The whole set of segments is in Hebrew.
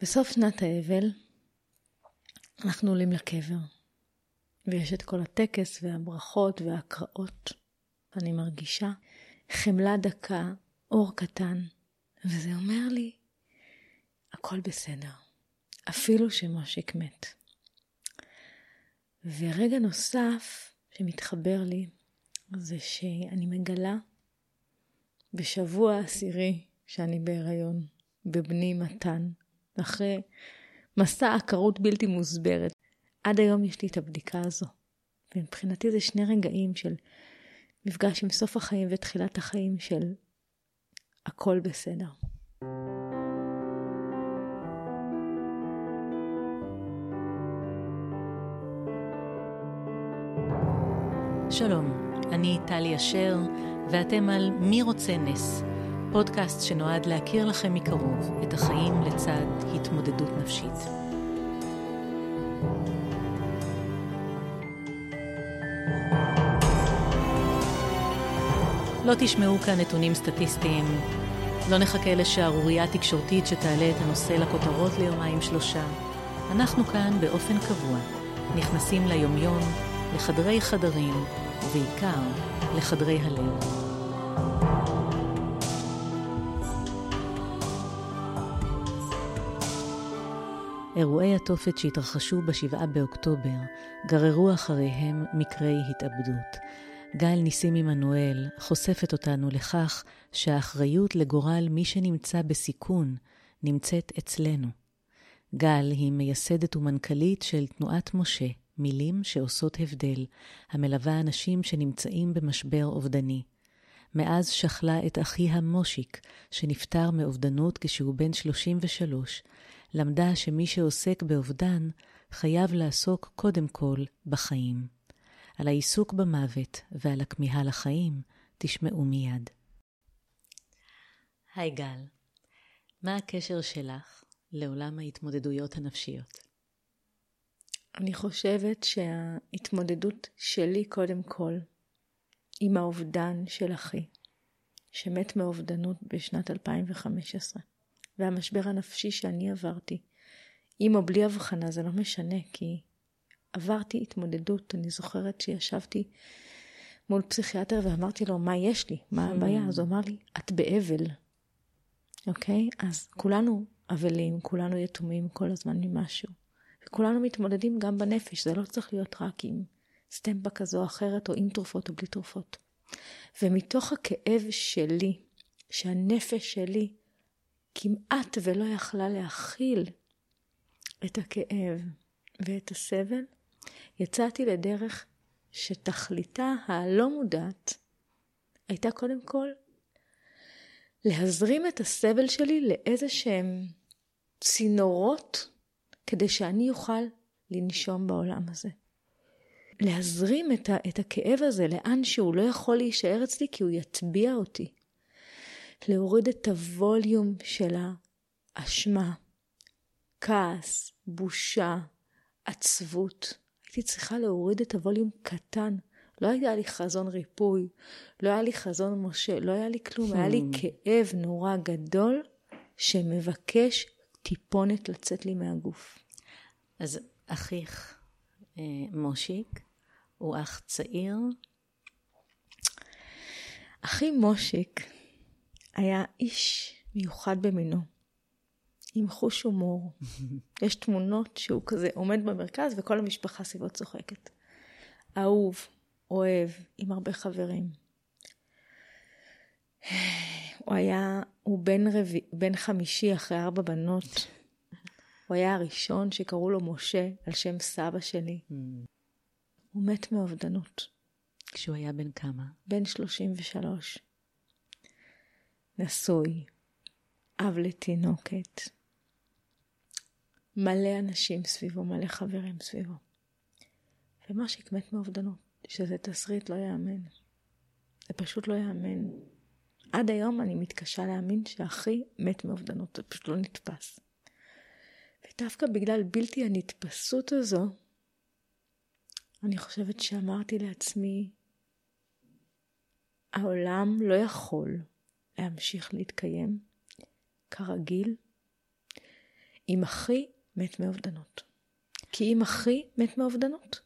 בסוף שנת האבל, אנחנו עולים לקבר, ויש את כל הטקס והברכות וההקראות. אני מרגישה חמלה דקה, אור קטן, וזה אומר לי, הכל בסדר, אפילו שמושיק מת. ורגע נוסף שמתחבר לי, זה שאני מגלה בשבוע העשירי שאני בהיריון, בבני מתן, אחרי מסע עקרות בלתי מוסברת. עד היום יש לי את הבדיקה הזו. ומבחינתי זה שני רגעים של מפגש עם סוף החיים ותחילת החיים של הכל בסדר. שלום, אני טלי אשר, ואתם על מי רוצה נס, פודקאסט שנועד להכיר לכם מקרוב את החיים לצד התמודדות נפשית. לא תשמעו כאן נתונים סטטיסטיים, לא נחכה לשערורייה תקשורתית שתעלה את הנושא לכותרות ליומיים שלושה. אנחנו כאן באופן קבוע, נכנסים ליומיום, לחדרי חדרים, ובעיקר לחדרי הלב. אירועי התופת שהתרחשו ב-7 באוקטובר גררו אחריהם מקרי התאבדות. גל ניסים עמנואל חושפת אותנו לכך שהאחריות לגורל מי שנמצא בסיכון נמצאת אצלנו. גל היא מייסדת ומנכ"לית של תנועת משה, מילים שעושות הבדל, המלווה אנשים שנמצאים במשבר אובדני. מאז שכלה את אחיה מושיק, שנפטר מאובדנות כשהוא בן 33, למדה שמי שעוסק באובדן חייב לעסוק קודם כל בחיים. על העיסוק במוות ועל הכמיהה לחיים תשמעו מיד. היי גל, מה הקשר שלך לעולם ההתמודדויות הנפשיות? אני חושבת שההתמודדות שלי קודם כל עם האובדן של אחי, שמת מאובדנות בשנת 2015, והמשבר הנפשי שאני עברתי, עם או בלי הבחנה, זה לא משנה, כי עברתי התמודדות. אני זוכרת שישבתי מול פסיכיאטר ואמרתי לו, מה יש לי? מה הבעיה? אז הוא אמר לי, את באבל. אוקיי? אז כולנו אבלים, כולנו יתומים כל הזמן ממשהו. וכולנו מתמודדים גם בנפש, זה לא צריך להיות רק עם סטמפה כזו או אחרת, או עם תרופות או בלי תרופות. ומתוך הכאב שלי, שהנפש שלי כמעט ולא יכלה להכיל את הכאב ואת הסבל, יצאתי לדרך שתכליתה הלא מודעת הייתה קודם כל להזרים את הסבל שלי לאיזה שהם צינורות כדי שאני אוכל לנשום בעולם הזה. להזרים את, ה, את הכאב הזה לאן שהוא לא יכול להישאר אצלי כי הוא יטביע אותי. להוריד את הווליום של האשמה, כעס, בושה, עצבות. הייתי צריכה להוריד את הווליום קטן. לא היה לי חזון ריפוי, לא היה לי חזון משה, לא היה לי כלום, היה לי hmm. כאב נורא גדול שמבקש טיפונת לצאת לי מהגוף. אז אחיך, אה, מושיק, הוא אח צעיר. אחי מושיק היה איש מיוחד במינו, עם חוש הומור. יש תמונות שהוא כזה עומד במרכז וכל המשפחה סביבו צוחקת. אהוב, אוהב, עם הרבה חברים. הוא היה, הוא בן, רבי, בן חמישי אחרי ארבע בנות. הוא היה הראשון שקראו לו משה על שם סבא שלי. הוא מת מאובדנות. כשהוא היה בן כמה? בן 33. נשוי, אב לתינוקת. מלא אנשים סביבו, מלא חברים סביבו. ומה שיקמת מאובדנות, שזה תסריט לא יאמן. זה פשוט לא יאמן. עד היום אני מתקשה להאמין שאחי מת מאובדנות, זה פשוט לא נתפס. ודווקא בגלל בלתי הנתפסות הזו, אני חושבת שאמרתי לעצמי, העולם לא יכול להמשיך להתקיים כרגיל אם אחי מת מאובדנות. כי אם אחי מת מאובדנות,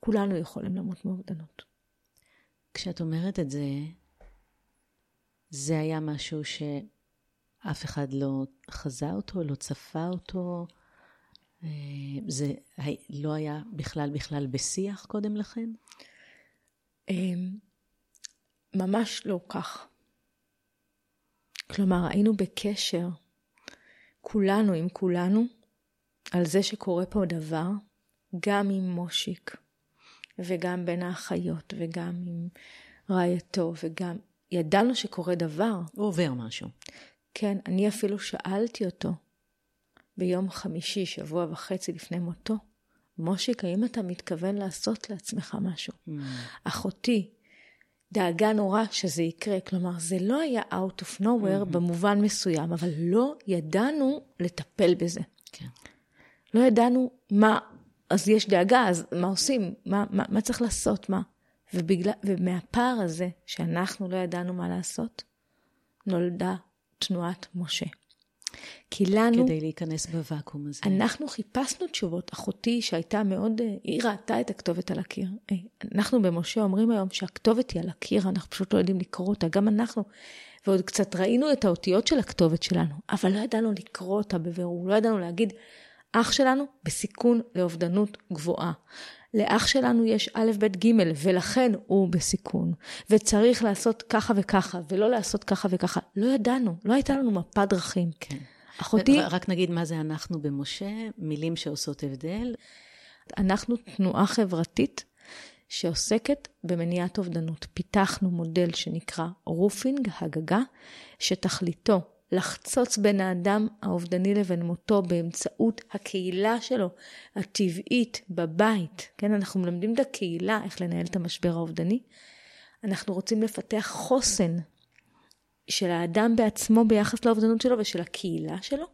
כולנו יכולים למות מאובדנות. כשאת אומרת את זה, זה היה משהו שאף אחד לא חזה אותו, לא צפה אותו, זה לא היה בכלל בכלל בשיח קודם לכן? אמ, ממש לא כך. כלומר, היינו בקשר, כולנו עם כולנו, על זה שקורה פה דבר, גם עם מושיק, וגם בין האחיות, וגם עם רעייתו, וגם... ידענו שקורה דבר. הוא עובר משהו. כן, אני אפילו שאלתי אותו ביום חמישי, שבוע וחצי לפני מותו, מושיק, האם אתה מתכוון לעשות לעצמך משהו? Mm. אחותי דאגה נורא שזה יקרה, כלומר, זה לא היה out of nowhere mm-hmm. במובן מסוים, אבל לא ידענו לטפל בזה. כן. לא ידענו מה, אז יש דאגה, אז מה עושים? מה, מה, מה צריך לעשות? מה? ובגלל, ומהפער הזה, שאנחנו לא ידענו מה לעשות, נולדה תנועת משה. כי לנו... כדי להיכנס בוואקום הזה. אנחנו חיפשנו תשובות. אחותי, שהייתה מאוד... אה, היא ראתה את הכתובת על הקיר. אה, אנחנו במשה אומרים היום שהכתובת היא על הקיר, אנחנו פשוט לא יודעים לקרוא אותה. גם אנחנו. ועוד קצת ראינו את האותיות של הכתובת שלנו, אבל לא ידענו לקרוא אותה בבירור. לא ידענו להגיד, אח שלנו בסיכון לאובדנות גבוהה. לאח שלנו יש א', ב', ג', ולכן הוא בסיכון. וצריך לעשות ככה וככה, ולא לעשות ככה וככה. לא ידענו, לא הייתה לנו מפת דרכים. כן. אחותי... רק נגיד מה זה אנחנו במשה, מילים שעושות הבדל. אנחנו תנועה חברתית שעוסקת במניעת אובדנות. פיתחנו מודל שנקרא roofing, הגגה, שתכליתו לחצוץ בין האדם האובדני לבין מותו באמצעות הקהילה שלו, הטבעית, בבית. כן, אנחנו מלמדים את הקהילה איך לנהל את המשבר האובדני. אנחנו רוצים לפתח חוסן של האדם בעצמו ביחס לאובדנות שלו ושל הקהילה שלו,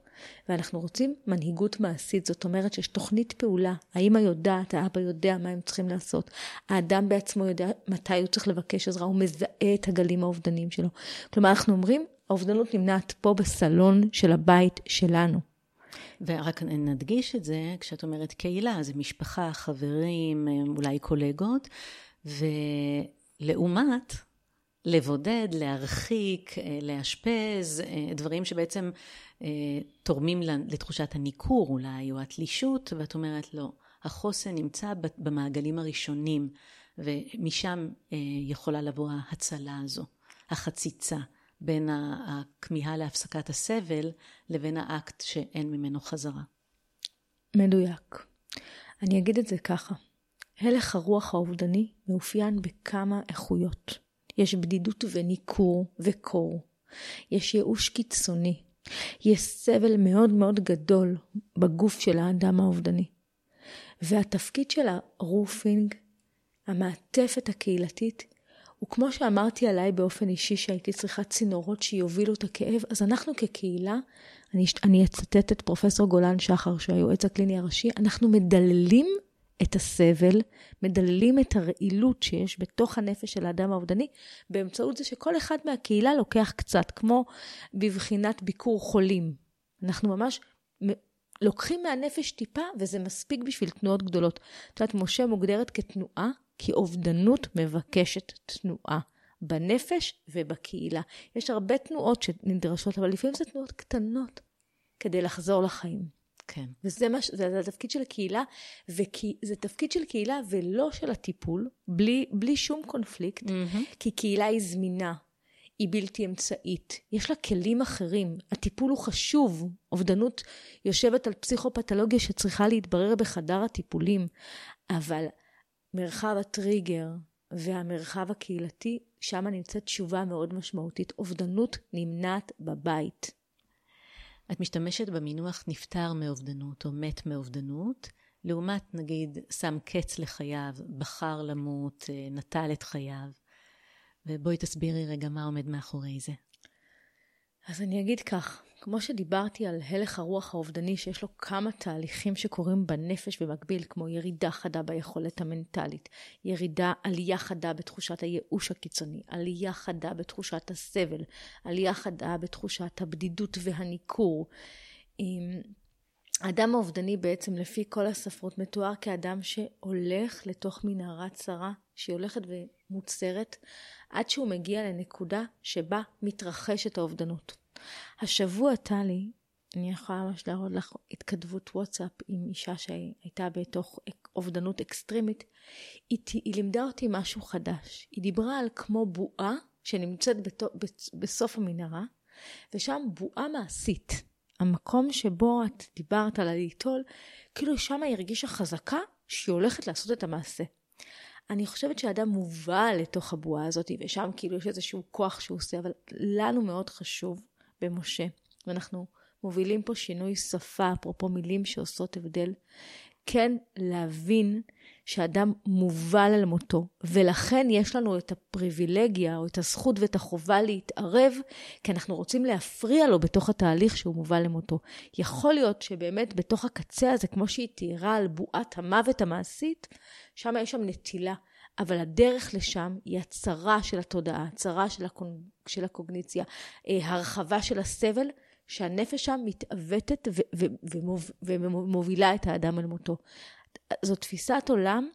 ואנחנו רוצים מנהיגות מעשית, זאת אומרת שיש תוכנית פעולה, האמא יודעת, האבא יודע מה הם צריכים לעשות, האדם בעצמו יודע מתי הוא צריך לבקש עזרה, הוא מזהה את הגלים האובדניים שלו. כלומר, אנחנו אומרים, האובדנות נמנעת פה בסלון של הבית שלנו. ורק נדגיש את זה, כשאת אומרת קהילה, זה משפחה, חברים, אולי קולגות, ולעומת לבודד, להרחיק, לאשפז, דברים שבעצם אה, תורמים לתחושת הניכור אולי, או התלישות, ואת אומרת לא, החוסן נמצא במעגלים הראשונים, ומשם אה, יכולה לבוא ההצלה הזו, החציצה. בין הכמיהה להפסקת הסבל לבין האקט שאין ממנו חזרה. מדויק. אני אגיד את זה ככה, הלך הרוח האובדני מאופיין בכמה איכויות. יש בדידות וניכור וקור. יש ייאוש קיצוני. יש סבל מאוד מאוד גדול בגוף של האדם האובדני. והתפקיד של ה roofing, המעטפת הקהילתית, וכמו שאמרתי עליי באופן אישי שהייתי צריכה צינורות שיובילו את הכאב, אז אנחנו כקהילה, אני, אני אצטט את פרופסור גולן שחר, שהוא היועץ הקליני הראשי, אנחנו מדללים את הסבל, מדללים את הרעילות שיש בתוך הנפש של האדם האובדני, באמצעות זה שכל אחד מהקהילה לוקח קצת, כמו בבחינת ביקור חולים. אנחנו ממש לוקחים מהנפש טיפה, וזה מספיק בשביל תנועות גדולות. את יודעת, משה מוגדרת כתנועה כי אובדנות מבקשת תנועה בנפש ובקהילה. יש הרבה תנועות שנדרשות, אבל לפעמים זה תנועות קטנות כדי לחזור לחיים. כן. וזה מה, זה, זה התפקיד של הקהילה, וזה תפקיד של קהילה ולא של הטיפול, בלי, בלי שום קונפליקט, mm-hmm. כי קהילה היא זמינה, היא בלתי אמצעית, יש לה כלים אחרים, הטיפול הוא חשוב, אובדנות יושבת על פסיכופתולוגיה שצריכה להתברר בחדר הטיפולים, אבל מרחב הטריגר והמרחב הקהילתי, שם נמצאת תשובה מאוד משמעותית. אובדנות נמנעת בבית. את משתמשת במינוח נפטר מאובדנות או מת מאובדנות, לעומת נגיד שם קץ לחייו, בחר למות, אה, נטל את חייו. ובואי תסבירי רגע מה עומד מאחורי זה. אז אני אגיד כך, כמו שדיברתי על הלך הרוח האובדני, שיש לו כמה תהליכים שקורים בנפש במקביל, כמו ירידה חדה ביכולת המנטלית, ירידה, עלייה חדה בתחושת הייאוש הקיצוני, עלייה חדה בתחושת הסבל, עלייה חדה בתחושת הבדידות והניכור. האדם האובדני בעצם לפי כל הספרות מתואר כאדם שהולך לתוך מנהרה צרה שהיא הולכת ומוצרת עד שהוא מגיע לנקודה שבה מתרחשת האובדנות. השבוע טלי, אני יכולה ממש להראות לך התכתבות וואטסאפ עם אישה שהייתה בתוך אובדנות אקסטרימית, היא, היא לימדה אותי משהו חדש. היא דיברה על כמו בועה שנמצאת בתו, בסוף המנהרה, ושם בועה מעשית. המקום שבו את דיברת על הליטול, כאילו שם היא הרגישה חזקה שהיא הולכת לעשות את המעשה. אני חושבת שאדם מובא לתוך הבועה הזאת, ושם כאילו יש איזשהו כוח שהוא עושה, אבל לנו מאוד חשוב במשה, ואנחנו מובילים פה שינוי שפה, אפרופו מילים שעושות הבדל, כן להבין שאדם מובל על מותו, ולכן יש לנו את הפריבילגיה או את הזכות ואת החובה להתערב, כי אנחנו רוצים להפריע לו בתוך התהליך שהוא מובל למותו. יכול להיות שבאמת בתוך הקצה הזה, כמו שהיא תיארה על בועת המוות המעשית, שם יש שם נטילה. אבל הדרך לשם היא הצרה של התודעה, הצרה של, הקונ... של הקוגניציה, אה, הרחבה של הסבל, שהנפש שם מתעוותת ו- ו- ומובילה את האדם אל מותו. זו תפיסת עולם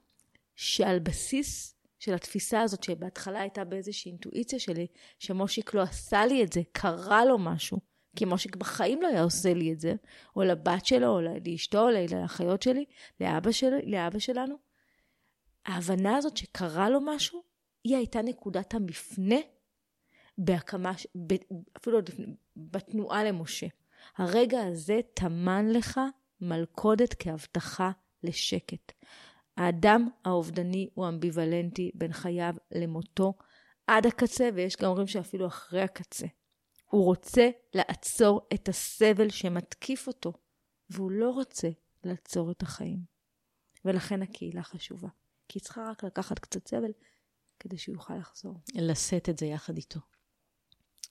שעל בסיס של התפיסה הזאת, שבהתחלה הייתה באיזושהי אינטואיציה שלי, שמושיק לא עשה לי את זה, קרה לו משהו, כי מושיק בחיים לא היה עושה לי את זה, או לבת שלו, או לאשתו, או לאחיות שלי, לאבא, של, לאבא שלנו. ההבנה הזאת שקרה לו משהו, היא הייתה נקודת המפנה בהקמה, אפילו עוד בתנועה למשה. הרגע הזה טמן לך מלכודת כהבטחה לשקט. האדם האובדני הוא אמביוולנטי בין חייו למותו עד הקצה, ויש גם אומרים שאפילו אחרי הקצה. הוא רוצה לעצור את הסבל שמתקיף אותו, והוא לא רוצה לעצור את החיים. ולכן הקהילה חשובה. כי היא צריכה רק לקחת קצת סבל כדי שהוא יוכל לחזור. לשאת את זה יחד איתו.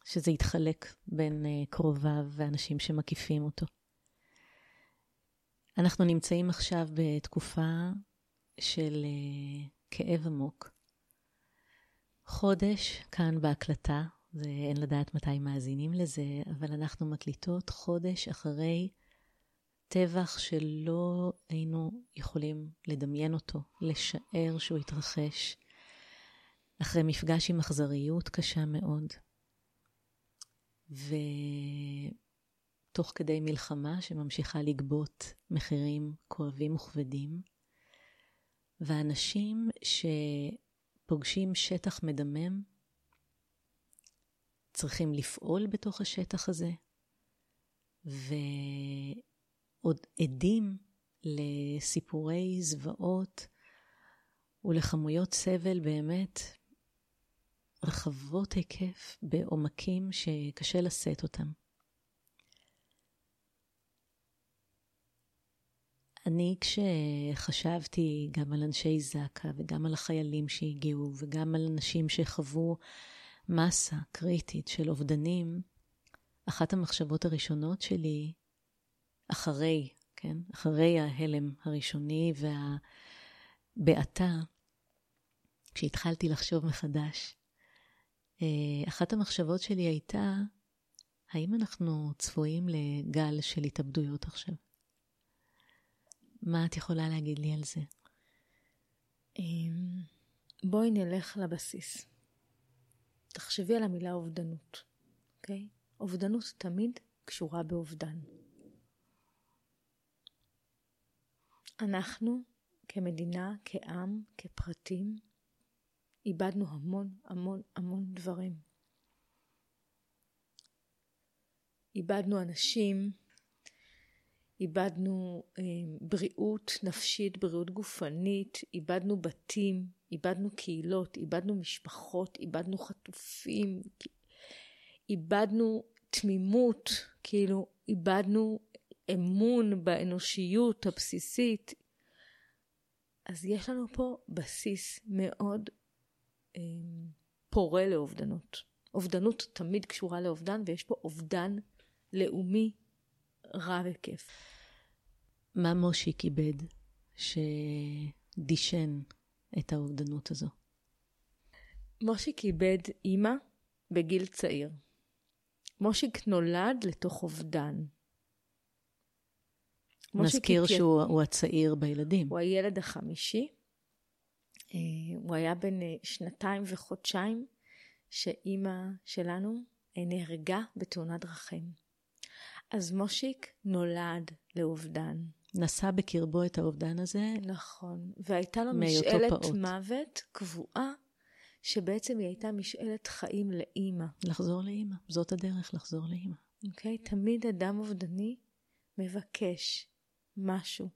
שזה יתחלק בין uh, קרוביו ואנשים שמקיפים אותו. אנחנו נמצאים עכשיו בתקופה של uh, כאב עמוק. חודש כאן בהקלטה, זה אין לדעת מתי מאזינים לזה, אבל אנחנו מקליטות חודש אחרי טבח שלא היינו יכולים לדמיין אותו, לשער שהוא התרחש, אחרי מפגש עם אכזריות קשה מאוד. ותוך כדי מלחמה שממשיכה לגבות מחירים כואבים וכבדים, ואנשים שפוגשים שטח מדמם צריכים לפעול בתוך השטח הזה, ועוד עדים לסיפורי זוועות ולכמויות סבל באמת רחבות היקף בעומקים שקשה לשאת אותם. אני כשחשבתי גם על אנשי זק"א וגם על החיילים שהגיעו וגם על אנשים שחוו מסה קריטית של אובדנים, אחת המחשבות הראשונות שלי, אחרי, כן, אחרי ההלם הראשוני והבעתה, כשהתחלתי לחשוב מחדש, אה, אחת המחשבות שלי הייתה, האם אנחנו צפויים לגל של התאבדויות עכשיו? מה את יכולה להגיד לי על זה? אמ, בואי נלך לבסיס. תחשבי על המילה אובדנות, אוקיי? אובדנות תמיד קשורה באובדן. אנחנו כמדינה, כעם, כפרטים, איבדנו המון המון המון דברים. איבדנו אנשים, איבדנו אה, בריאות נפשית, בריאות גופנית, איבדנו בתים, איבדנו קהילות, איבדנו משפחות, איבדנו חטופים, איבדנו תמימות, כאילו איבדנו אמון באנושיות הבסיסית. אז יש לנו פה בסיס מאוד אמ, פורה לאובדנות. אובדנות תמיד קשורה לאובדן, ויש פה אובדן לאומי רב היקף. מה מושיק איבד שדישן את האובדנות הזו? מושיק איבד אימא בגיל צעיר. מושיק נולד לתוך אובדן. נזכיר התייצ... שהוא הצעיר בילדים. הוא הילד החמישי. אה, הוא היה בן אה, שנתיים וחודשיים, שאימא שלנו נהרגה בתאונת דרכים. אז מושיק נולד לאובדן. נשא בקרבו את האובדן הזה. נכון. והייתה לו משאלת פעוט. מוות קבועה, שבעצם היא הייתה משאלת חיים לאימא. לחזור לאימא. זאת הדרך לחזור לאימא. אוקיי? Okay? תמיד אדם אובדני מבקש משהו.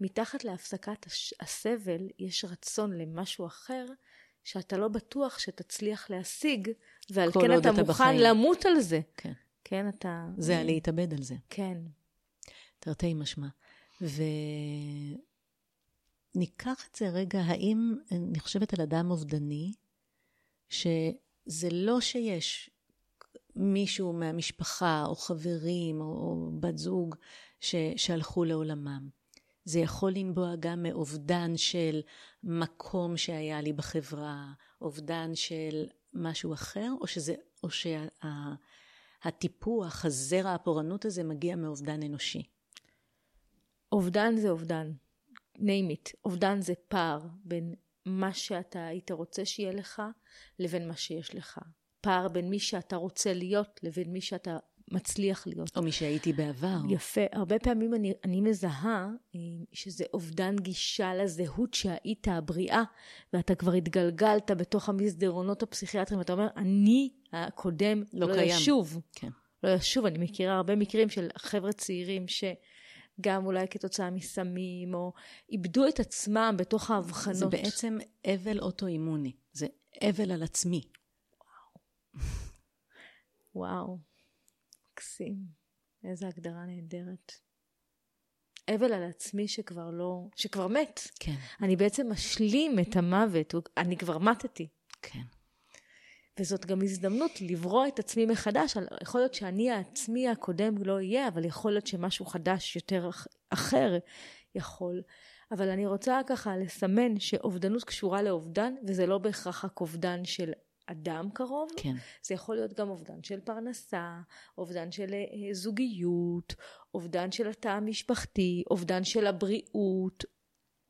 מתחת להפסקת הסבל יש רצון למשהו אחר, שאתה לא בטוח שתצליח להשיג, ועל כן אתה מוכן בחיים. למות על זה. כן. כן, אתה... זה על להתאבד על זה. כן. תרתי משמע. וניקח את זה רגע, האם, אני חושבת על אדם אובדני, שזה לא שיש מישהו מהמשפחה, או חברים, או, או בת זוג, ש, שהלכו לעולמם. זה יכול לנבוע גם מאובדן של מקום שהיה לי בחברה, אובדן של משהו אחר, או, שזה, או שהטיפוח, שה, הזרע הפורענות הזה מגיע מאובדן אנושי. אובדן זה אובדן, name it. אובדן זה פער בין מה שאתה היית רוצה שיהיה לך לבין מה שיש לך. פער בין מי שאתה רוצה להיות לבין מי שאתה מצליח להיות. או מי שהייתי בעבר. יפה. הרבה פעמים אני, אני מזהה אה, שזה אובדן גישה לזהות שהיית הבריאה, ואתה כבר התגלגלת בתוך המסדרונות הפסיכיאטריים, ואתה אומר, אני הקודם לא, לא קיים. ישוב. כן. לא ישוב. אני מכירה הרבה מקרים של חבר'ה צעירים ש... גם אולי כתוצאה מסמים, או איבדו את עצמם בתוך ההבחנות. זה בעצם אבל אוטואימוני, זה אבל על עצמי. וואו, מקסים. איזה הגדרה נהדרת. אבל על עצמי שכבר לא, שכבר מת. כן. אני בעצם משלים את המוות, אני כבר מתתי. כן. וזאת גם הזדמנות לברוא את עצמי מחדש. יכול להיות שאני העצמי הקודם לא אהיה, אבל יכול להיות שמשהו חדש יותר אחר יכול. אבל אני רוצה ככה לסמן שאובדנות קשורה לאובדן, וזה לא בהכרח רק אובדן של אדם קרוב. כן. זה יכול להיות גם אובדן של פרנסה, אובדן של אה, זוגיות, אובדן של התא המשפחתי, אובדן של הבריאות,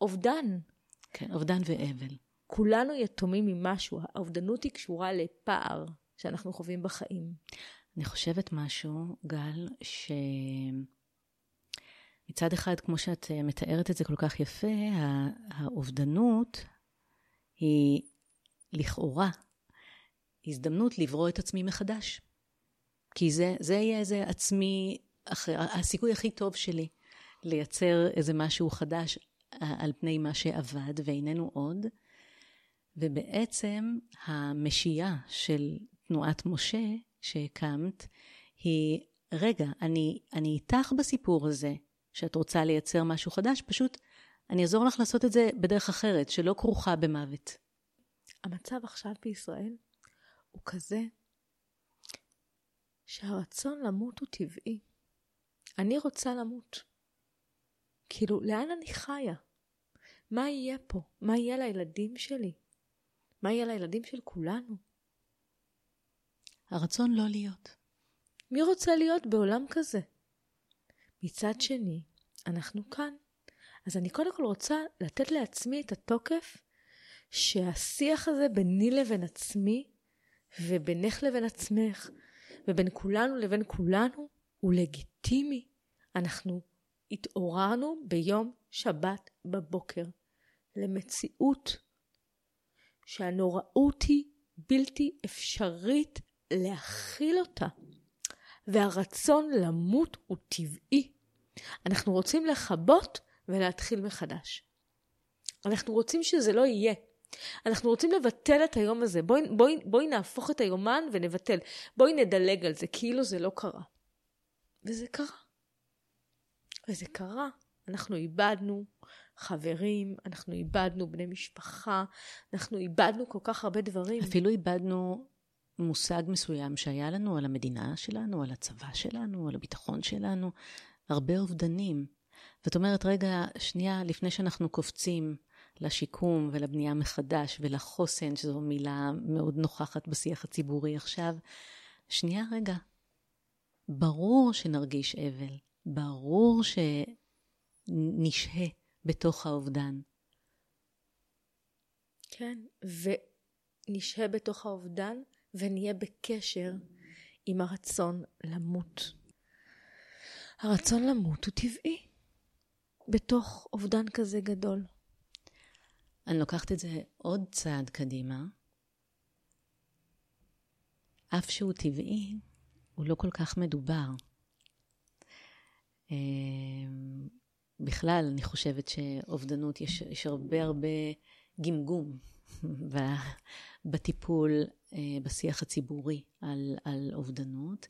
אובדן. כן, אובדן ואבל. כולנו יתומים ממשהו, האובדנות היא קשורה לפער שאנחנו חווים בחיים. אני חושבת משהו, גל, שמצד אחד, כמו שאת אה, מתארת את זה כל כך יפה, האובדנות היא לכאורה הזדמנות לברוא את עצמי מחדש. כי זה, זה יהיה איזה עצמי, הסיכוי הכי טוב שלי לייצר איזה משהו חדש אה, על פני מה שאבד ואיננו עוד. ובעצם המשייה של תנועת משה שהקמת היא, רגע, אני, אני איתך בסיפור הזה שאת רוצה לייצר משהו חדש, פשוט אני אעזור לך לעשות את זה בדרך אחרת, שלא כרוכה במוות. המצב עכשיו בישראל הוא כזה שהרצון למות הוא טבעי. אני רוצה למות. כאילו, לאן אני חיה? מה יהיה פה? מה יהיה לילדים שלי? מה יהיה לילדים של כולנו? הרצון לא להיות. מי רוצה להיות בעולם כזה? מצד שני, אנחנו כאן. אז אני קודם כל רוצה לתת לעצמי את התוקף שהשיח הזה ביני לבין עצמי ובינך לבין עצמך ובין כולנו לבין כולנו הוא לגיטימי. אנחנו התעוררנו ביום שבת בבוקר למציאות שהנוראות היא בלתי אפשרית להכיל אותה, והרצון למות הוא טבעי. אנחנו רוצים לכבות ולהתחיל מחדש. אנחנו רוצים שזה לא יהיה. אנחנו רוצים לבטל את היום הזה. בואי, בואי, בואי נהפוך את היומן ונבטל. בואי נדלג על זה, כאילו זה לא קרה. וזה קרה. וזה קרה. אנחנו איבדנו חברים, אנחנו איבדנו בני משפחה, אנחנו איבדנו כל כך הרבה דברים. אפילו איבדנו מושג מסוים שהיה לנו על המדינה שלנו, על הצבא שלנו, על הביטחון שלנו, הרבה אובדנים. ואת אומרת, רגע, שנייה, לפני שאנחנו קופצים לשיקום ולבנייה מחדש ולחוסן, שזו מילה מאוד נוכחת בשיח הציבורי עכשיו, שנייה רגע, ברור שנרגיש אבל, ברור ש... נשהה בתוך האובדן. כן, ונשהה בתוך האובדן ונהיה בקשר עם הרצון למות. הרצון למות הוא טבעי בתוך אובדן כזה גדול. אני לוקחת את זה עוד צעד קדימה. אף שהוא טבעי, הוא לא כל כך מדובר. אמ, בכלל, אני חושבת שאובדנות, יש, יש הרבה הרבה גמגום בטיפול, אה, בשיח הציבורי על, על אובדנות.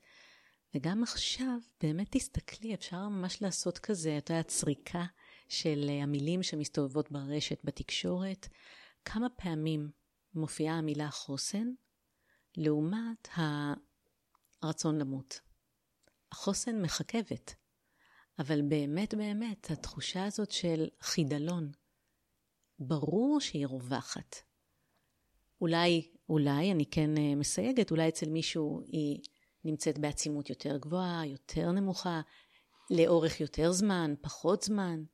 וגם עכשיו, באמת תסתכלי, אפשר ממש לעשות כזה, את יודעת, סריקה של אה, המילים שמסתובבות ברשת, בתקשורת. כמה פעמים מופיעה המילה חוסן, לעומת הרצון למות. החוסן מחכבת, אבל באמת באמת התחושה הזאת של חידלון, ברור שהיא רווחת. אולי, אולי, אני כן אה, מסייגת, אולי אצל מישהו היא נמצאת בעצימות יותר גבוהה, יותר נמוכה, לאורך יותר זמן, פחות זמן.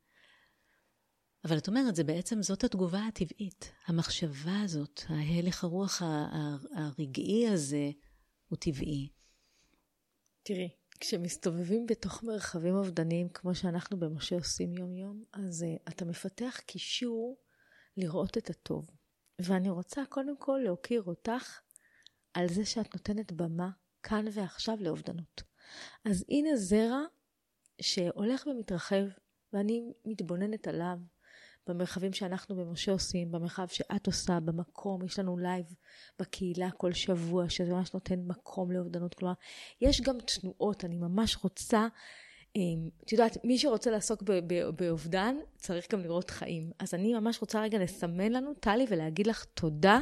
אבל את אומרת, זה בעצם זאת התגובה הטבעית. המחשבה הזאת, ההלך הרוח הרגעי הזה, הוא טבעי. תראי, כשמסתובבים בתוך מרחבים אובדניים, כמו שאנחנו במשה עושים יום-יום, אז uh, אתה מפתח קישור לראות את הטוב. ואני רוצה קודם כל להוקיר אותך על זה שאת נותנת במה כאן ועכשיו לאובדנות. אז הנה זרע שהולך ומתרחב, ואני מתבוננת עליו, במרחבים שאנחנו במשה עושים, במרחב שאת עושה, במקום, יש לנו לייב בקהילה כל שבוע, שזה ממש נותן מקום לאובדנות. כלומר, יש גם תנועות, אני ממש רוצה, אמ, את יודעת, מי שרוצה לעסוק באובדן, צריך גם לראות חיים. אז אני ממש רוצה רגע לסמן לנו, טלי, ולהגיד לך תודה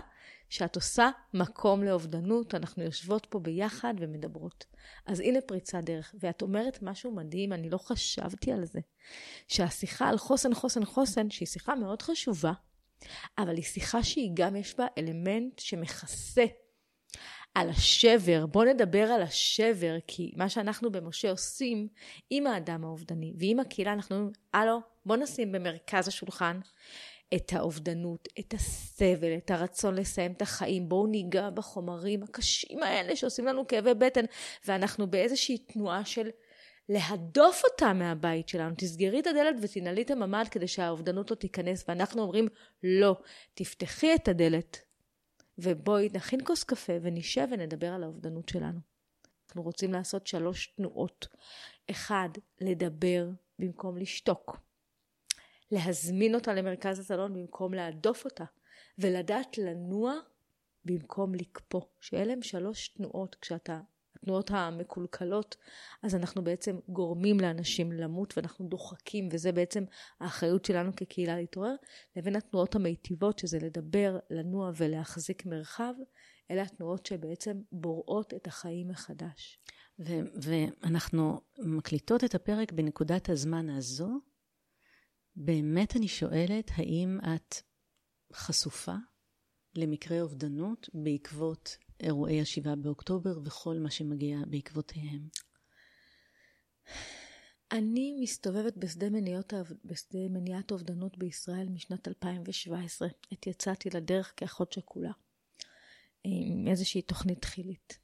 שאת עושה מקום לאובדנות, אנחנו יושבות פה ביחד ומדברות. אז הנה פריצת דרך, ואת אומרת משהו מדהים, אני לא חשבתי על זה. שהשיחה על חוסן, חוסן, חוסן, שהיא שיחה מאוד חשובה, אבל היא שיחה שהיא גם יש בה אלמנט שמכסה על השבר. בואו נדבר על השבר, כי מה שאנחנו במשה עושים עם האדם האובדני ועם הקהילה, אנחנו אומרים, הלו, בואו נשים במרכז השולחן את האובדנות, את הסבל, את הרצון לסיים את החיים. בואו ניגע בחומרים הקשים האלה שעושים לנו כאבי בטן, ואנחנו באיזושהי תנועה של להדוף אותה מהבית שלנו. תסגרי את הדלת ותנעלי את הממ"ד כדי שהאובדנות לא תיכנס, ואנחנו אומרים, לא, תפתחי את הדלת, ובואי נכין כוס קפה ונשב ונדבר על האובדנות שלנו. אנחנו רוצים לעשות שלוש תנועות. אחד, לדבר במקום לשתוק. להזמין אותה למרכז הסלון במקום להדוף אותה, ולדעת לנוע במקום לקפוא. שאלה הם שלוש תנועות כשאתה, התנועות המקולקלות, אז אנחנו בעצם גורמים לאנשים למות ואנחנו דוחקים, וזה בעצם האחריות שלנו כקהילה להתעורר, לבין התנועות המיטיבות, שזה לדבר, לנוע ולהחזיק מרחב, אלה התנועות שבעצם בוראות את החיים מחדש. ואנחנו מקליטות את הפרק בנקודת הזמן הזו, באמת אני שואלת, האם את חשופה למקרי אובדנות בעקבות אירועי השבעה באוקטובר וכל מה שמגיע בעקבותיהם? אני מסתובבת בשדה מניעת, בשדה מניעת אובדנות בישראל משנת 2017. עת יצאתי לדרך כאחות שכולה, עם איזושהי תוכנית תחילית.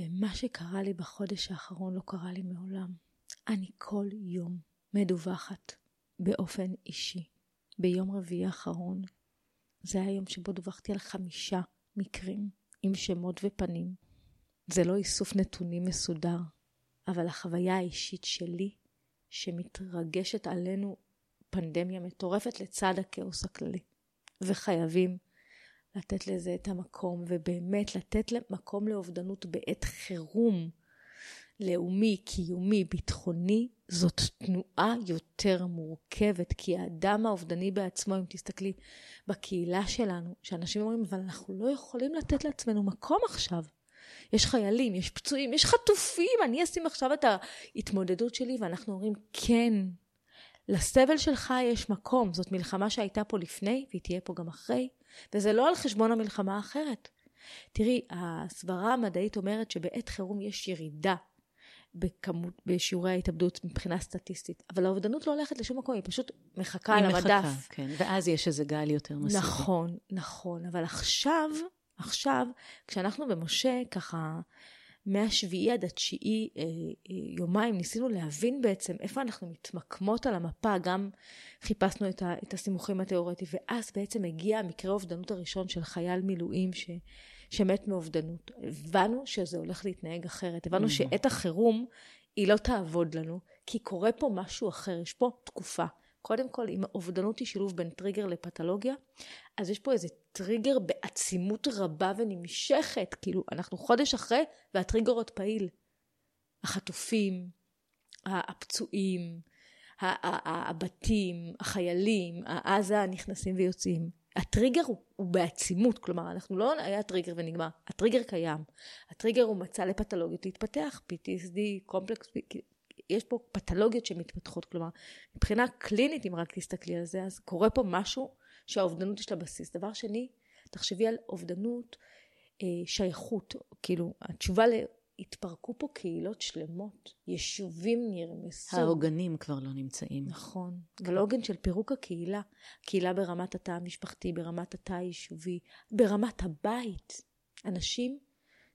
ומה שקרה לי בחודש האחרון לא קרה לי מעולם. אני כל יום מדווחת באופן אישי. ביום רביעי האחרון, זה היה היום שבו דווחתי על חמישה מקרים עם שמות ופנים. זה לא איסוף נתונים מסודר, אבל החוויה האישית שלי, שמתרגשת עלינו פנדמיה מטורפת לצד הכאוס הכללי. וחייבים לתת לזה את המקום, ובאמת לתת מקום לאובדנות בעת חירום. לאומי, קיומי, ביטחוני, זאת תנועה יותר מורכבת, כי האדם האובדני בעצמו, אם תסתכלי בקהילה שלנו, שאנשים אומרים, אבל אנחנו לא יכולים לתת לעצמנו מקום עכשיו. יש חיילים, יש פצועים, יש חטופים, אני אשים עכשיו את ההתמודדות שלי, ואנחנו אומרים, כן, לסבל שלך יש מקום. זאת מלחמה שהייתה פה לפני, והיא תהיה פה גם אחרי, וזה לא על חשבון המלחמה האחרת. תראי, הסברה המדעית אומרת שבעת חירום יש ירידה בכמות, בשיעורי ההתאבדות מבחינה סטטיסטית. אבל האובדנות לא הולכת לשום מקום, היא פשוט מחכה על המדף. היא מחכה, כן. ואז יש איזה גל יותר מסיבי. נכון, נכון. אבל עכשיו, עכשיו, כשאנחנו במשה, ככה, מהשביעי עד התשיעי, אה, אה, יומיים, ניסינו להבין בעצם איפה אנחנו מתמקמות על המפה, גם חיפשנו את, ה, את הסימוכים התיאורטיים, ואז בעצם הגיע המקרה האובדנות הראשון של חייל מילואים ש, שמת מאובדנות. הבנו שזה הולך להתנהג אחרת, הבנו mm. שעת החירום היא לא תעבוד לנו, כי קורה פה משהו אחר, יש פה תקופה. קודם כל, אם אובדנות היא שילוב בין טריגר לפתולוגיה, אז יש פה איזה טריגר בעצימות רבה ונמשכת, כאילו, אנחנו חודש אחרי והטריגר עוד פעיל. החטופים, הפצועים, הבתים, החיילים, העזה נכנסים ויוצאים. הטריגר הוא, הוא בעצימות, כלומר, אנחנו לא היה טריגר ונגמר, הטריגר קיים. הטריגר הוא מצע לפתולוגיות להתפתח, PTSD, complex, יש פה פתולוגיות שמתפתחות, כלומר, מבחינה קלינית, אם רק תסתכלי על זה, אז קורה פה משהו שהאובדנות יש לה בסיס. דבר שני, תחשבי על אובדנות, אה, שייכות, כאילו, התשובה ל... התפרקו פה קהילות שלמות, יישובים נרמסו. העוגנים כבר לא נמצאים. נכון, אבל עוגן של פירוק הקהילה, קהילה ברמת התא המשפחתי, ברמת התא היישובי, ברמת הבית. אנשים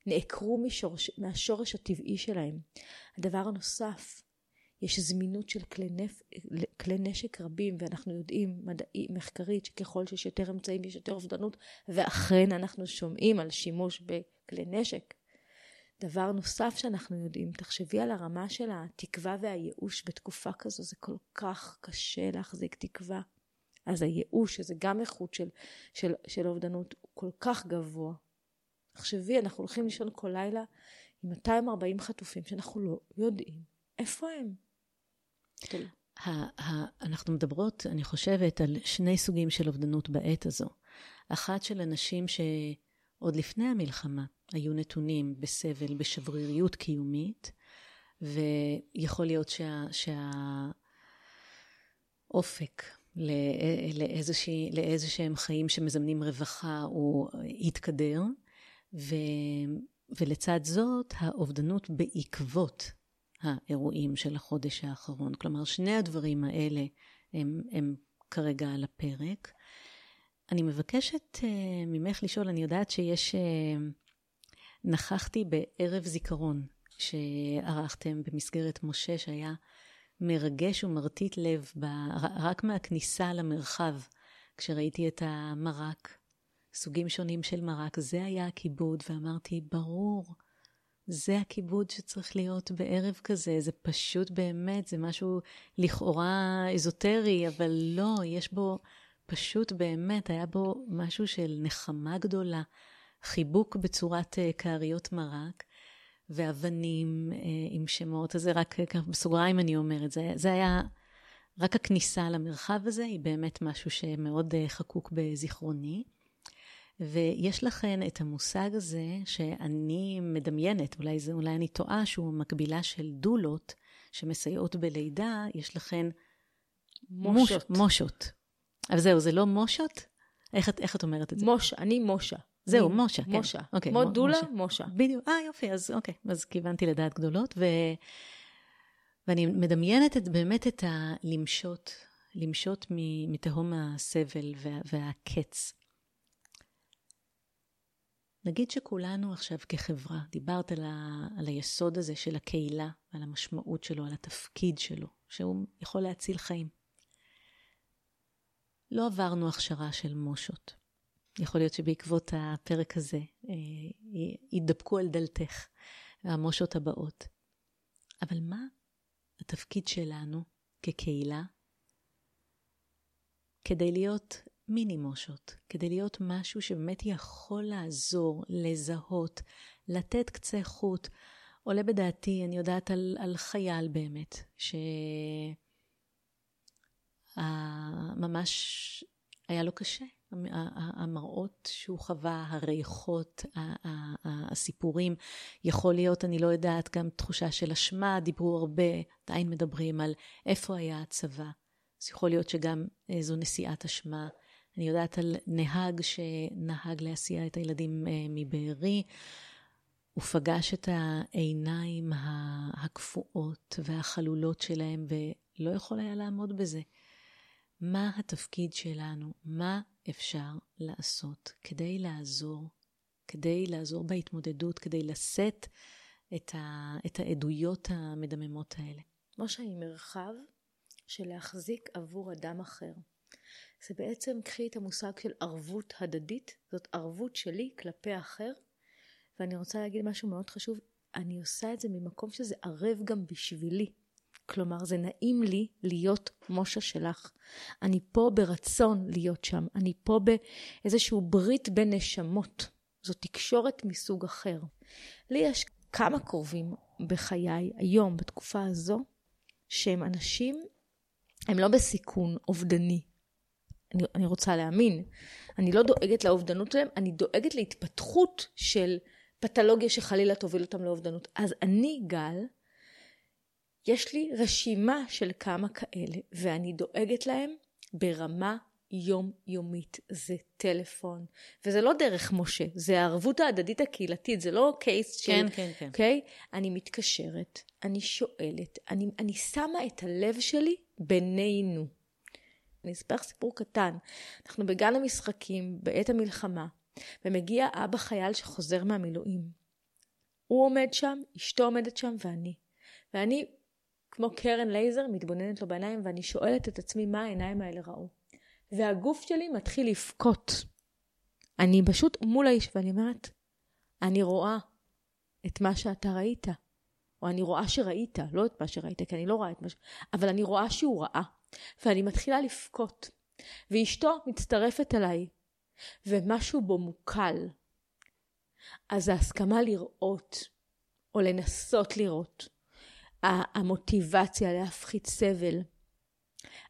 נעקרו משורש, מהשורש הטבעי שלהם. הדבר הנוסף, יש זמינות של כלי, נפ... כלי נשק רבים, ואנחנו יודעים מדעי, מחקרית שככל שיש יותר אמצעים יש יותר אובדנות, ואכן אנחנו שומעים על שימוש בכלי נשק. דבר נוסף שאנחנו יודעים, תחשבי על הרמה של התקווה והייאוש בתקופה כזו, זה כל כך קשה להחזיק תקווה. אז הייאוש, שזה גם איכות של, של, של אובדנות, הוא כל כך גבוה. תחשבי, אנחנו הולכים לישון כל לילה עם 240 חטופים שאנחנו לא יודעים איפה הם. אנחנו מדברות, אני חושבת, על שני סוגים של אובדנות בעת הזו. אחת של אנשים שעוד לפני המלחמה היו נתונים בסבל, בשבריריות קיומית, ויכול להיות שהאופק לאיזשהם חיים שמזמנים רווחה הוא התקדר, ו, ולצד זאת האובדנות בעקבות האירועים של החודש האחרון. כלומר, שני הדברים האלה הם, הם כרגע על הפרק. אני מבקשת uh, ממך לשאול, אני יודעת שיש, uh, נכחתי בערב זיכרון שערכתם במסגרת משה, שהיה מרגש ומרטיט לב ב, רק מהכניסה למרחב, כשראיתי את המרק סוגים שונים של מרק. זה היה הכיבוד, ואמרתי, ברור, זה הכיבוד שצריך להיות בערב כזה. זה פשוט באמת, זה משהו לכאורה אזוטרי, אבל לא, יש בו פשוט באמת, היה בו משהו של נחמה גדולה, חיבוק בצורת uh, כעריות מרק. ואבנים uh, עם שמות, אז זה רק ככה בסוגריים אני אומרת, זה, זה היה, רק הכניסה למרחב הזה היא באמת משהו שמאוד חקוק בזיכרוני. ויש לכן את המושג הזה שאני מדמיינת, אולי, זה, אולי אני טועה, שהוא מקבילה של דולות שמסייעות בלידה, יש לכן מושות. מוש, מושות. אבל זהו, זה לא מושות? איך איך את אומרת את זה? מושה, אני מושה. זהו, אני, מושה, כן. מושה. אוקיי, כמו דולה, מושה. מושה. בדיוק, אה יופי, אז אוקיי, אז כיוונתי לדעת גדולות, ו... ואני מדמיינת את, באמת את הלמשות, למשות מתהום הסבל וה, והקץ. נגיד שכולנו עכשיו כחברה, דיברת על, ה, על היסוד הזה של הקהילה, על המשמעות שלו, על התפקיד שלו, שהוא יכול להציל חיים. לא עברנו הכשרה של מושות. יכול להיות שבעקבות הפרק הזה אה, ידבקו על דלתך המושות הבאות. אבל מה התפקיד שלנו כקהילה כדי להיות מיני מושות, כדי להיות משהו שבאמת יכול לעזור, לזהות, לתת קצה חוט. עולה בדעתי, אני יודעת על, על חייל באמת, שממש היה לו קשה. המראות שהוא חווה, הריחות, הסיפורים, יכול להיות, אני לא יודעת, גם תחושה של אשמה, דיברו הרבה, עדיין מדברים על איפה היה הצבא. אז יכול להיות שגם אה, זו נשיאת אשמה. אני יודעת על נהג שנהג להסיע את הילדים אה, מבארי. פגש את העיניים הקפואות והחלולות שלהם ולא יכול היה לעמוד בזה. מה התפקיד שלנו? מה אפשר לעשות כדי לעזור, כדי לעזור בהתמודדות, כדי לשאת את, ה, את העדויות המדממות האלה? משה היא מרחב של להחזיק עבור אדם אחר. זה בעצם, קחי את המושג של ערבות הדדית, זאת ערבות שלי כלפי האחר, ואני רוצה להגיד משהו מאוד חשוב, אני עושה את זה ממקום שזה ערב גם בשבילי. כלומר, זה נעים לי להיות מושה שלך. אני פה ברצון להיות שם. אני פה באיזשהו ברית בין נשמות. זו תקשורת מסוג אחר. לי יש כמה קרובים בחיי היום, בתקופה הזו, שהם אנשים, הם לא בסיכון אובדני. אני, אני רוצה להאמין. אני לא דואגת לאובדנות שלהם, אני דואגת להתפתחות של פתולוגיה שחלילה תוביל אותם לאובדנות. אז אני, גל, יש לי רשימה של כמה כאלה, ואני דואגת להם ברמה יומיומית. זה טלפון, וזה לא דרך משה, זה הערבות ההדדית הקהילתית, זה לא קייס של... כן, כן, כן. אוקיי? Okay? אני מתקשרת, אני שואלת, אני, אני שמה את הלב שלי בינינו. אני אספר לך סיפור קטן. אנחנו בגן המשחקים, בעת המלחמה, ומגיע אבא חייל שחוזר מהמילואים. הוא עומד שם, אשתו עומדת שם ואני. ואני כמו קרן לייזר, מתבוננת לו בעיניים, ואני שואלת את עצמי מה העיניים האלה ראו. והגוף שלי מתחיל לבכות. אני פשוט מול האיש, ואני אומרת, אני רואה את מה שאתה ראית. או אני רואה שראית, לא את מה שראית, כי אני לא רואה את מה ש... אבל אני רואה שהוא ראה. ואני מתחילה לבכות. ואשתו מצטרפת אליי, ומשהו בו מוקל. אז ההסכמה לראות, או לנסות לראות, המוטיבציה להפחית סבל.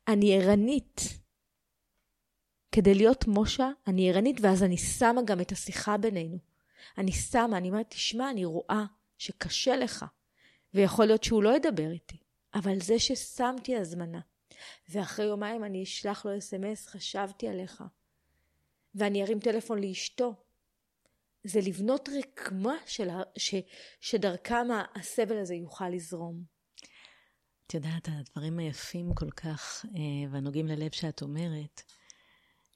אני ערנית. כדי להיות מושה, אני ערנית, ואז אני שמה גם את השיחה בינינו. אני שמה, אני אומרת, תשמע, אני רואה שקשה לך, ויכול להיות שהוא לא ידבר איתי, אבל זה ששמתי הזמנה, ואחרי יומיים אני אשלח לו אס.אם.אס, חשבתי עליך, ואני ארים טלפון לאשתו, זה לבנות רקמה של, ש, שדרכם הסבל הזה יוכל לזרום. את יודעת, הדברים היפים כל כך אה, והנוגעים ללב שאת אומרת,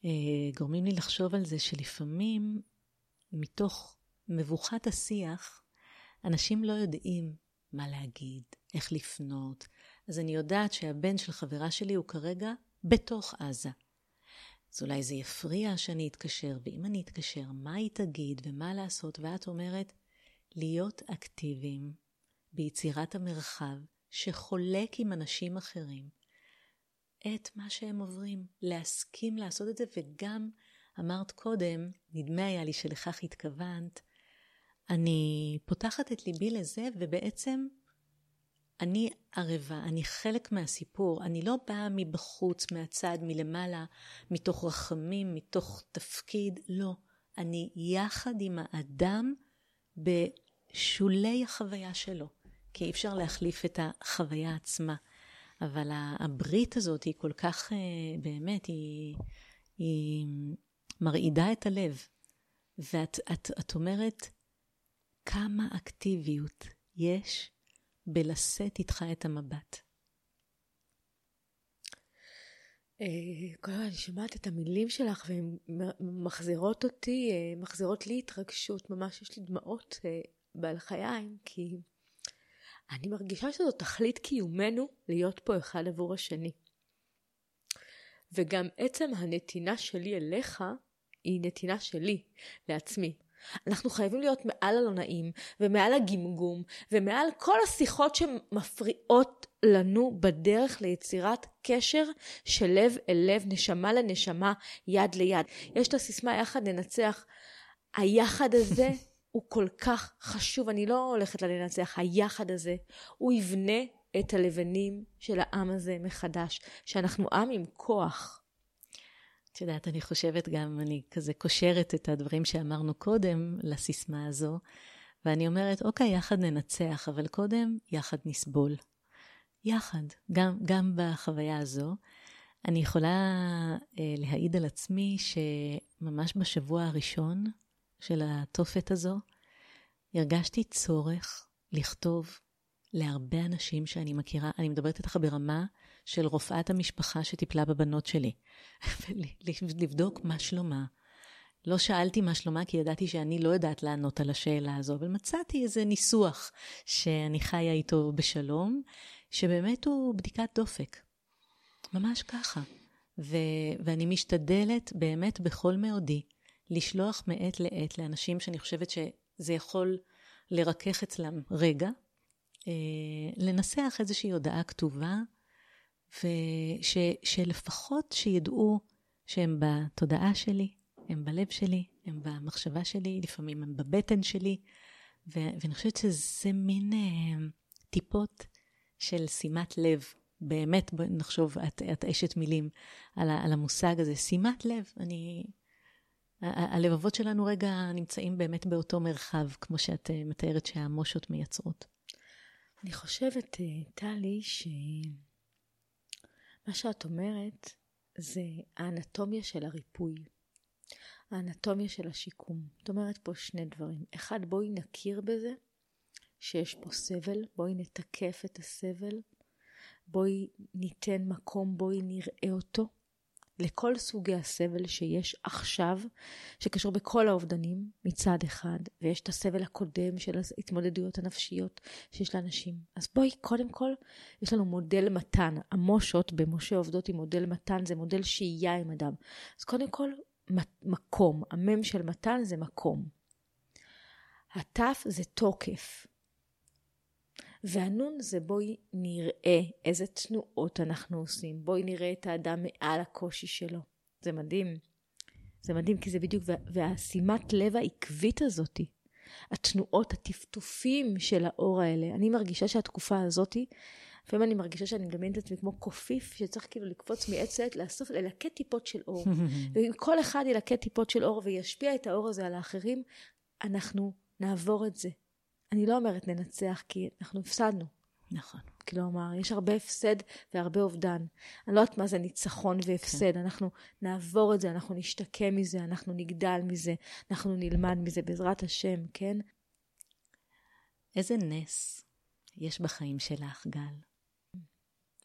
אה, גורמים לי לחשוב על זה שלפעמים מתוך מבוכת השיח, אנשים לא יודעים מה להגיד, איך לפנות. אז אני יודעת שהבן של חברה שלי הוא כרגע בתוך עזה. אז אולי זה יפריע שאני אתקשר, ואם אני אתקשר, מה היא תגיד ומה לעשות? ואת אומרת, להיות אקטיביים ביצירת המרחב שחולק עם אנשים אחרים את מה שהם עוברים, להסכים לעשות את זה, וגם אמרת קודם, נדמה היה לי שלכך התכוונת, אני פותחת את ליבי לזה, ובעצם אני ערבה, אני חלק מהסיפור, אני לא באה מבחוץ, מהצד, מלמעלה, מתוך רחמים, מתוך תפקיד, לא. אני יחד עם האדם בשולי החוויה שלו, כי אי אפשר להחליף את החוויה עצמה. אבל הברית הזאת היא כל כך, אה, באמת, היא, היא מרעידה את הלב. ואת את, את אומרת, כמה אקטיביות יש בלשאת איתך את המבט. אה, כל הזמן אני שומעת את המילים שלך והן מחזירות אותי, אה, מחזירות לי התרגשות, ממש יש לי דמעות אה, בלחיים, כי אני מרגישה שזו תכלית קיומנו להיות פה אחד עבור השני. וגם עצם הנתינה שלי אליך היא נתינה שלי לעצמי. אנחנו חייבים להיות מעל הלא נעים, ומעל הגמגום, ומעל כל השיחות שמפריעות לנו בדרך ליצירת קשר של לב אל לב, נשמה לנשמה, יד ליד. יש את הסיסמה יחד ננצח. היחד הזה הוא כל כך חשוב, אני לא הולכת לנצח, היחד הזה, הוא יבנה את הלבנים של העם הזה מחדש, שאנחנו עם עם כוח. את יודעת, אני חושבת גם, אני כזה קושרת את הדברים שאמרנו קודם לסיסמה הזו, ואני אומרת, אוקיי, יחד ננצח, אבל קודם, יחד נסבול. יחד, גם, גם בחוויה הזו. אני יכולה אה, להעיד על עצמי שממש בשבוע הראשון של התופת הזו, הרגשתי צורך לכתוב להרבה אנשים שאני מכירה, אני מדברת איתך ברמה של רופאת המשפחה שטיפלה בבנות שלי, לבדוק מה שלומה. לא שאלתי מה שלומה כי ידעתי שאני לא יודעת לענות על השאלה הזו, אבל מצאתי איזה ניסוח שאני חיה איתו בשלום, שבאמת הוא בדיקת דופק. ממש ככה. ו- ואני משתדלת באמת בכל מאודי לשלוח מעת לעת לאנשים שאני חושבת שזה יכול לרכך אצלם רגע, אה, לנסח איזושהי הודעה כתובה, ושלפחות שידעו שהם בתודעה שלי, הם בלב שלי, הם במחשבה שלי, לפעמים הם בבטן שלי, ו- ואני חושבת שזה מין אה, טיפות של שימת לב. באמת, נחשוב, את, את אשת מילים, על, על המושג הזה, שימת לב. אני... הלבבות שלנו רגע נמצאים באמת באותו מרחב, כמו שאת אה, מתארת שהמושות מייצרות. אני חושבת, אה, טלי, שמה שאת אומרת זה האנטומיה של הריפוי. האנטומיה של השיקום. את אומרת פה שני דברים. אחד, בואי נכיר בזה שיש פה סבל, בואי נתקף את הסבל, בואי ניתן מקום, בואי נראה אותו. לכל סוגי הסבל שיש עכשיו, שקשור בכל האובדנים מצד אחד, ויש את הסבל הקודם של ההתמודדויות הנפשיות שיש לאנשים. אז בואי, קודם כל, יש לנו מודל מתן. המושות במשה עובדות עם מודל מתן, זה מודל שהייה עם אדם. אז קודם כל, מקום. המם של מתן זה מקום. התף זה תוקף. והנון זה בואי נראה איזה תנועות אנחנו עושים, בואי נראה את האדם מעל הקושי שלו. זה מדהים. זה מדהים כי זה בדיוק, והשימת לב העקבית הזאתי, התנועות, הטפטופים של האור האלה. אני מרגישה שהתקופה הזאתי, לפעמים אני מרגישה שאני מדמיינת את עצמי כמו קופיף, שצריך כאילו לקפוץ מעץ לעץ, לאסוף, ללקט טיפות של אור. ואם כל אחד ילקט טיפות של אור וישפיע את האור הזה על האחרים, אנחנו נעבור את זה. אני לא אומרת ננצח, כי אנחנו הפסדנו. נכון. כלומר, יש הרבה הפסד והרבה אובדן. אני לא יודעת מה זה ניצחון והפסד, כן. אנחנו נעבור את זה, אנחנו נשתקם מזה, אנחנו נגדל מזה, אנחנו נלמד מזה, בעזרת השם, כן? איזה נס יש בחיים שלך, גל?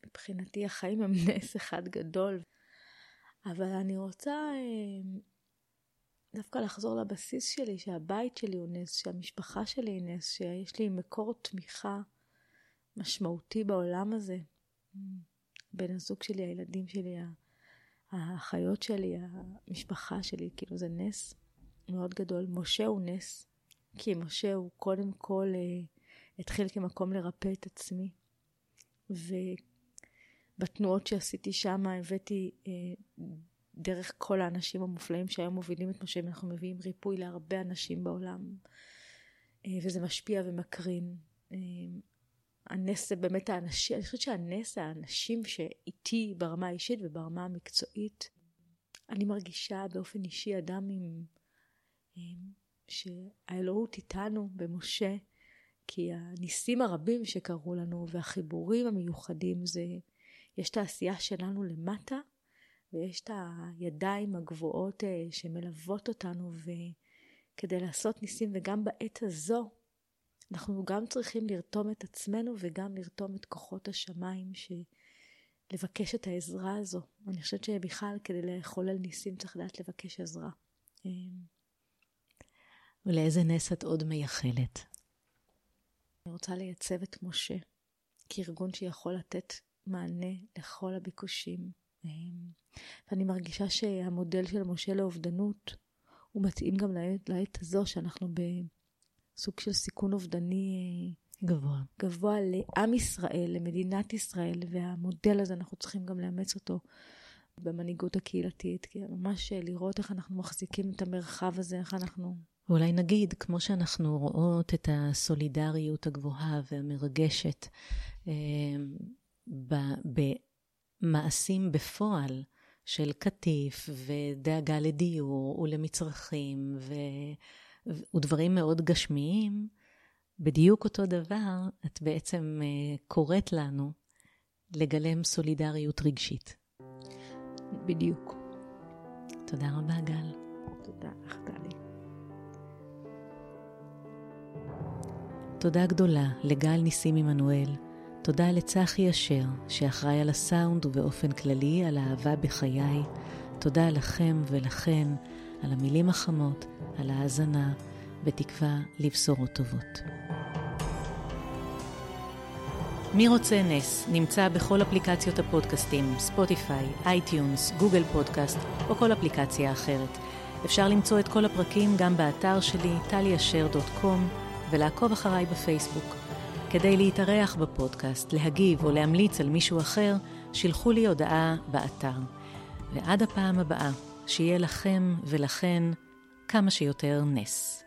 מבחינתי החיים הם נס אחד גדול. אבל אני רוצה אה, דווקא לחזור לבסיס שלי, שהבית שלי הוא נס, שהמשפחה שלי היא נס, שיש לי מקור תמיכה משמעותי בעולם הזה. בן הזוג שלי, הילדים שלי, האחיות שלי, המשפחה שלי, כאילו זה נס מאוד גדול. משה הוא נס, כי משה הוא קודם כל אה, התחיל כמקום לרפא את עצמי. ובתנועות שעשיתי שם הבאתי אה, דרך כל האנשים המופלאים שהיום מובילים את משה, אנחנו מביאים ריפוי להרבה אנשים בעולם, אה, וזה משפיע ומקרין. אה, הנס זה באמת האנשים, אני חושבת שהנס זה האנשים שאיתי ברמה האישית וברמה המקצועית. אני מרגישה באופן אישי אדם עם... שהאלוהות איתנו במשה, כי הניסים הרבים שקרו לנו והחיבורים המיוחדים זה, יש את העשייה שלנו למטה, ויש את הידיים הגבוהות אה, שמלוות אותנו וכדי לעשות ניסים וגם בעת הזו אנחנו גם צריכים לרתום את עצמנו וגם לרתום את כוחות השמיים לבקש את העזרה הזו. אני חושבת שבכלל כדי לחולל ניסים צריך לדעת לבקש עזרה. אמ, ולאיזה נס את עוד מייחלת? אני רוצה לייצב את משה כארגון שיכול לתת מענה לכל הביקושים. אמ, ואני מרגישה שהמודל של משה לאובדנות הוא מתאים גם לעת, לעת הזו שאנחנו בסוג של סיכון אובדני אה, גבוה. גבוה לעם ישראל, למדינת ישראל, והמודל הזה אנחנו צריכים גם לאמץ אותו במנהיגות הקהילתית, כי ממש לראות איך אנחנו מחזיקים את המרחב הזה, איך אנחנו... ואולי נגיד, כמו שאנחנו רואות את הסולידריות הגבוהה והמרגשת אה, במעשים בפועל, של קטיף ודאגה לדיור ולמצרכים ו... ודברים מאוד גשמיים, בדיוק אותו דבר את בעצם אה, קוראת לנו לגלם סולידריות רגשית. בדיוק. תודה רבה, גל. תודה לך, טלי. תודה גדולה לגל ניסים עמנואל, תודה לצחי אשר, שאחראי על הסאונד ובאופן כללי על האהבה בחיי. תודה לכם ולכן על המילים החמות, על ההאזנה, בתקווה לבשורות טובות. מי רוצה נס נמצא בכל אפליקציות הפודקאסטים, Spotify, iTunes, Google Podcast או כל אפליקציה אחרת. אפשר למצוא את כל הפרקים גם באתר שלי, taliasher.com, ולעקוב אחריי בפייסבוק. כדי להתארח בפודקאסט, להגיב או להמליץ על מישהו אחר, שילחו לי הודעה באתר. ועד הפעם הבאה, שיהיה לכם ולכן כמה שיותר נס.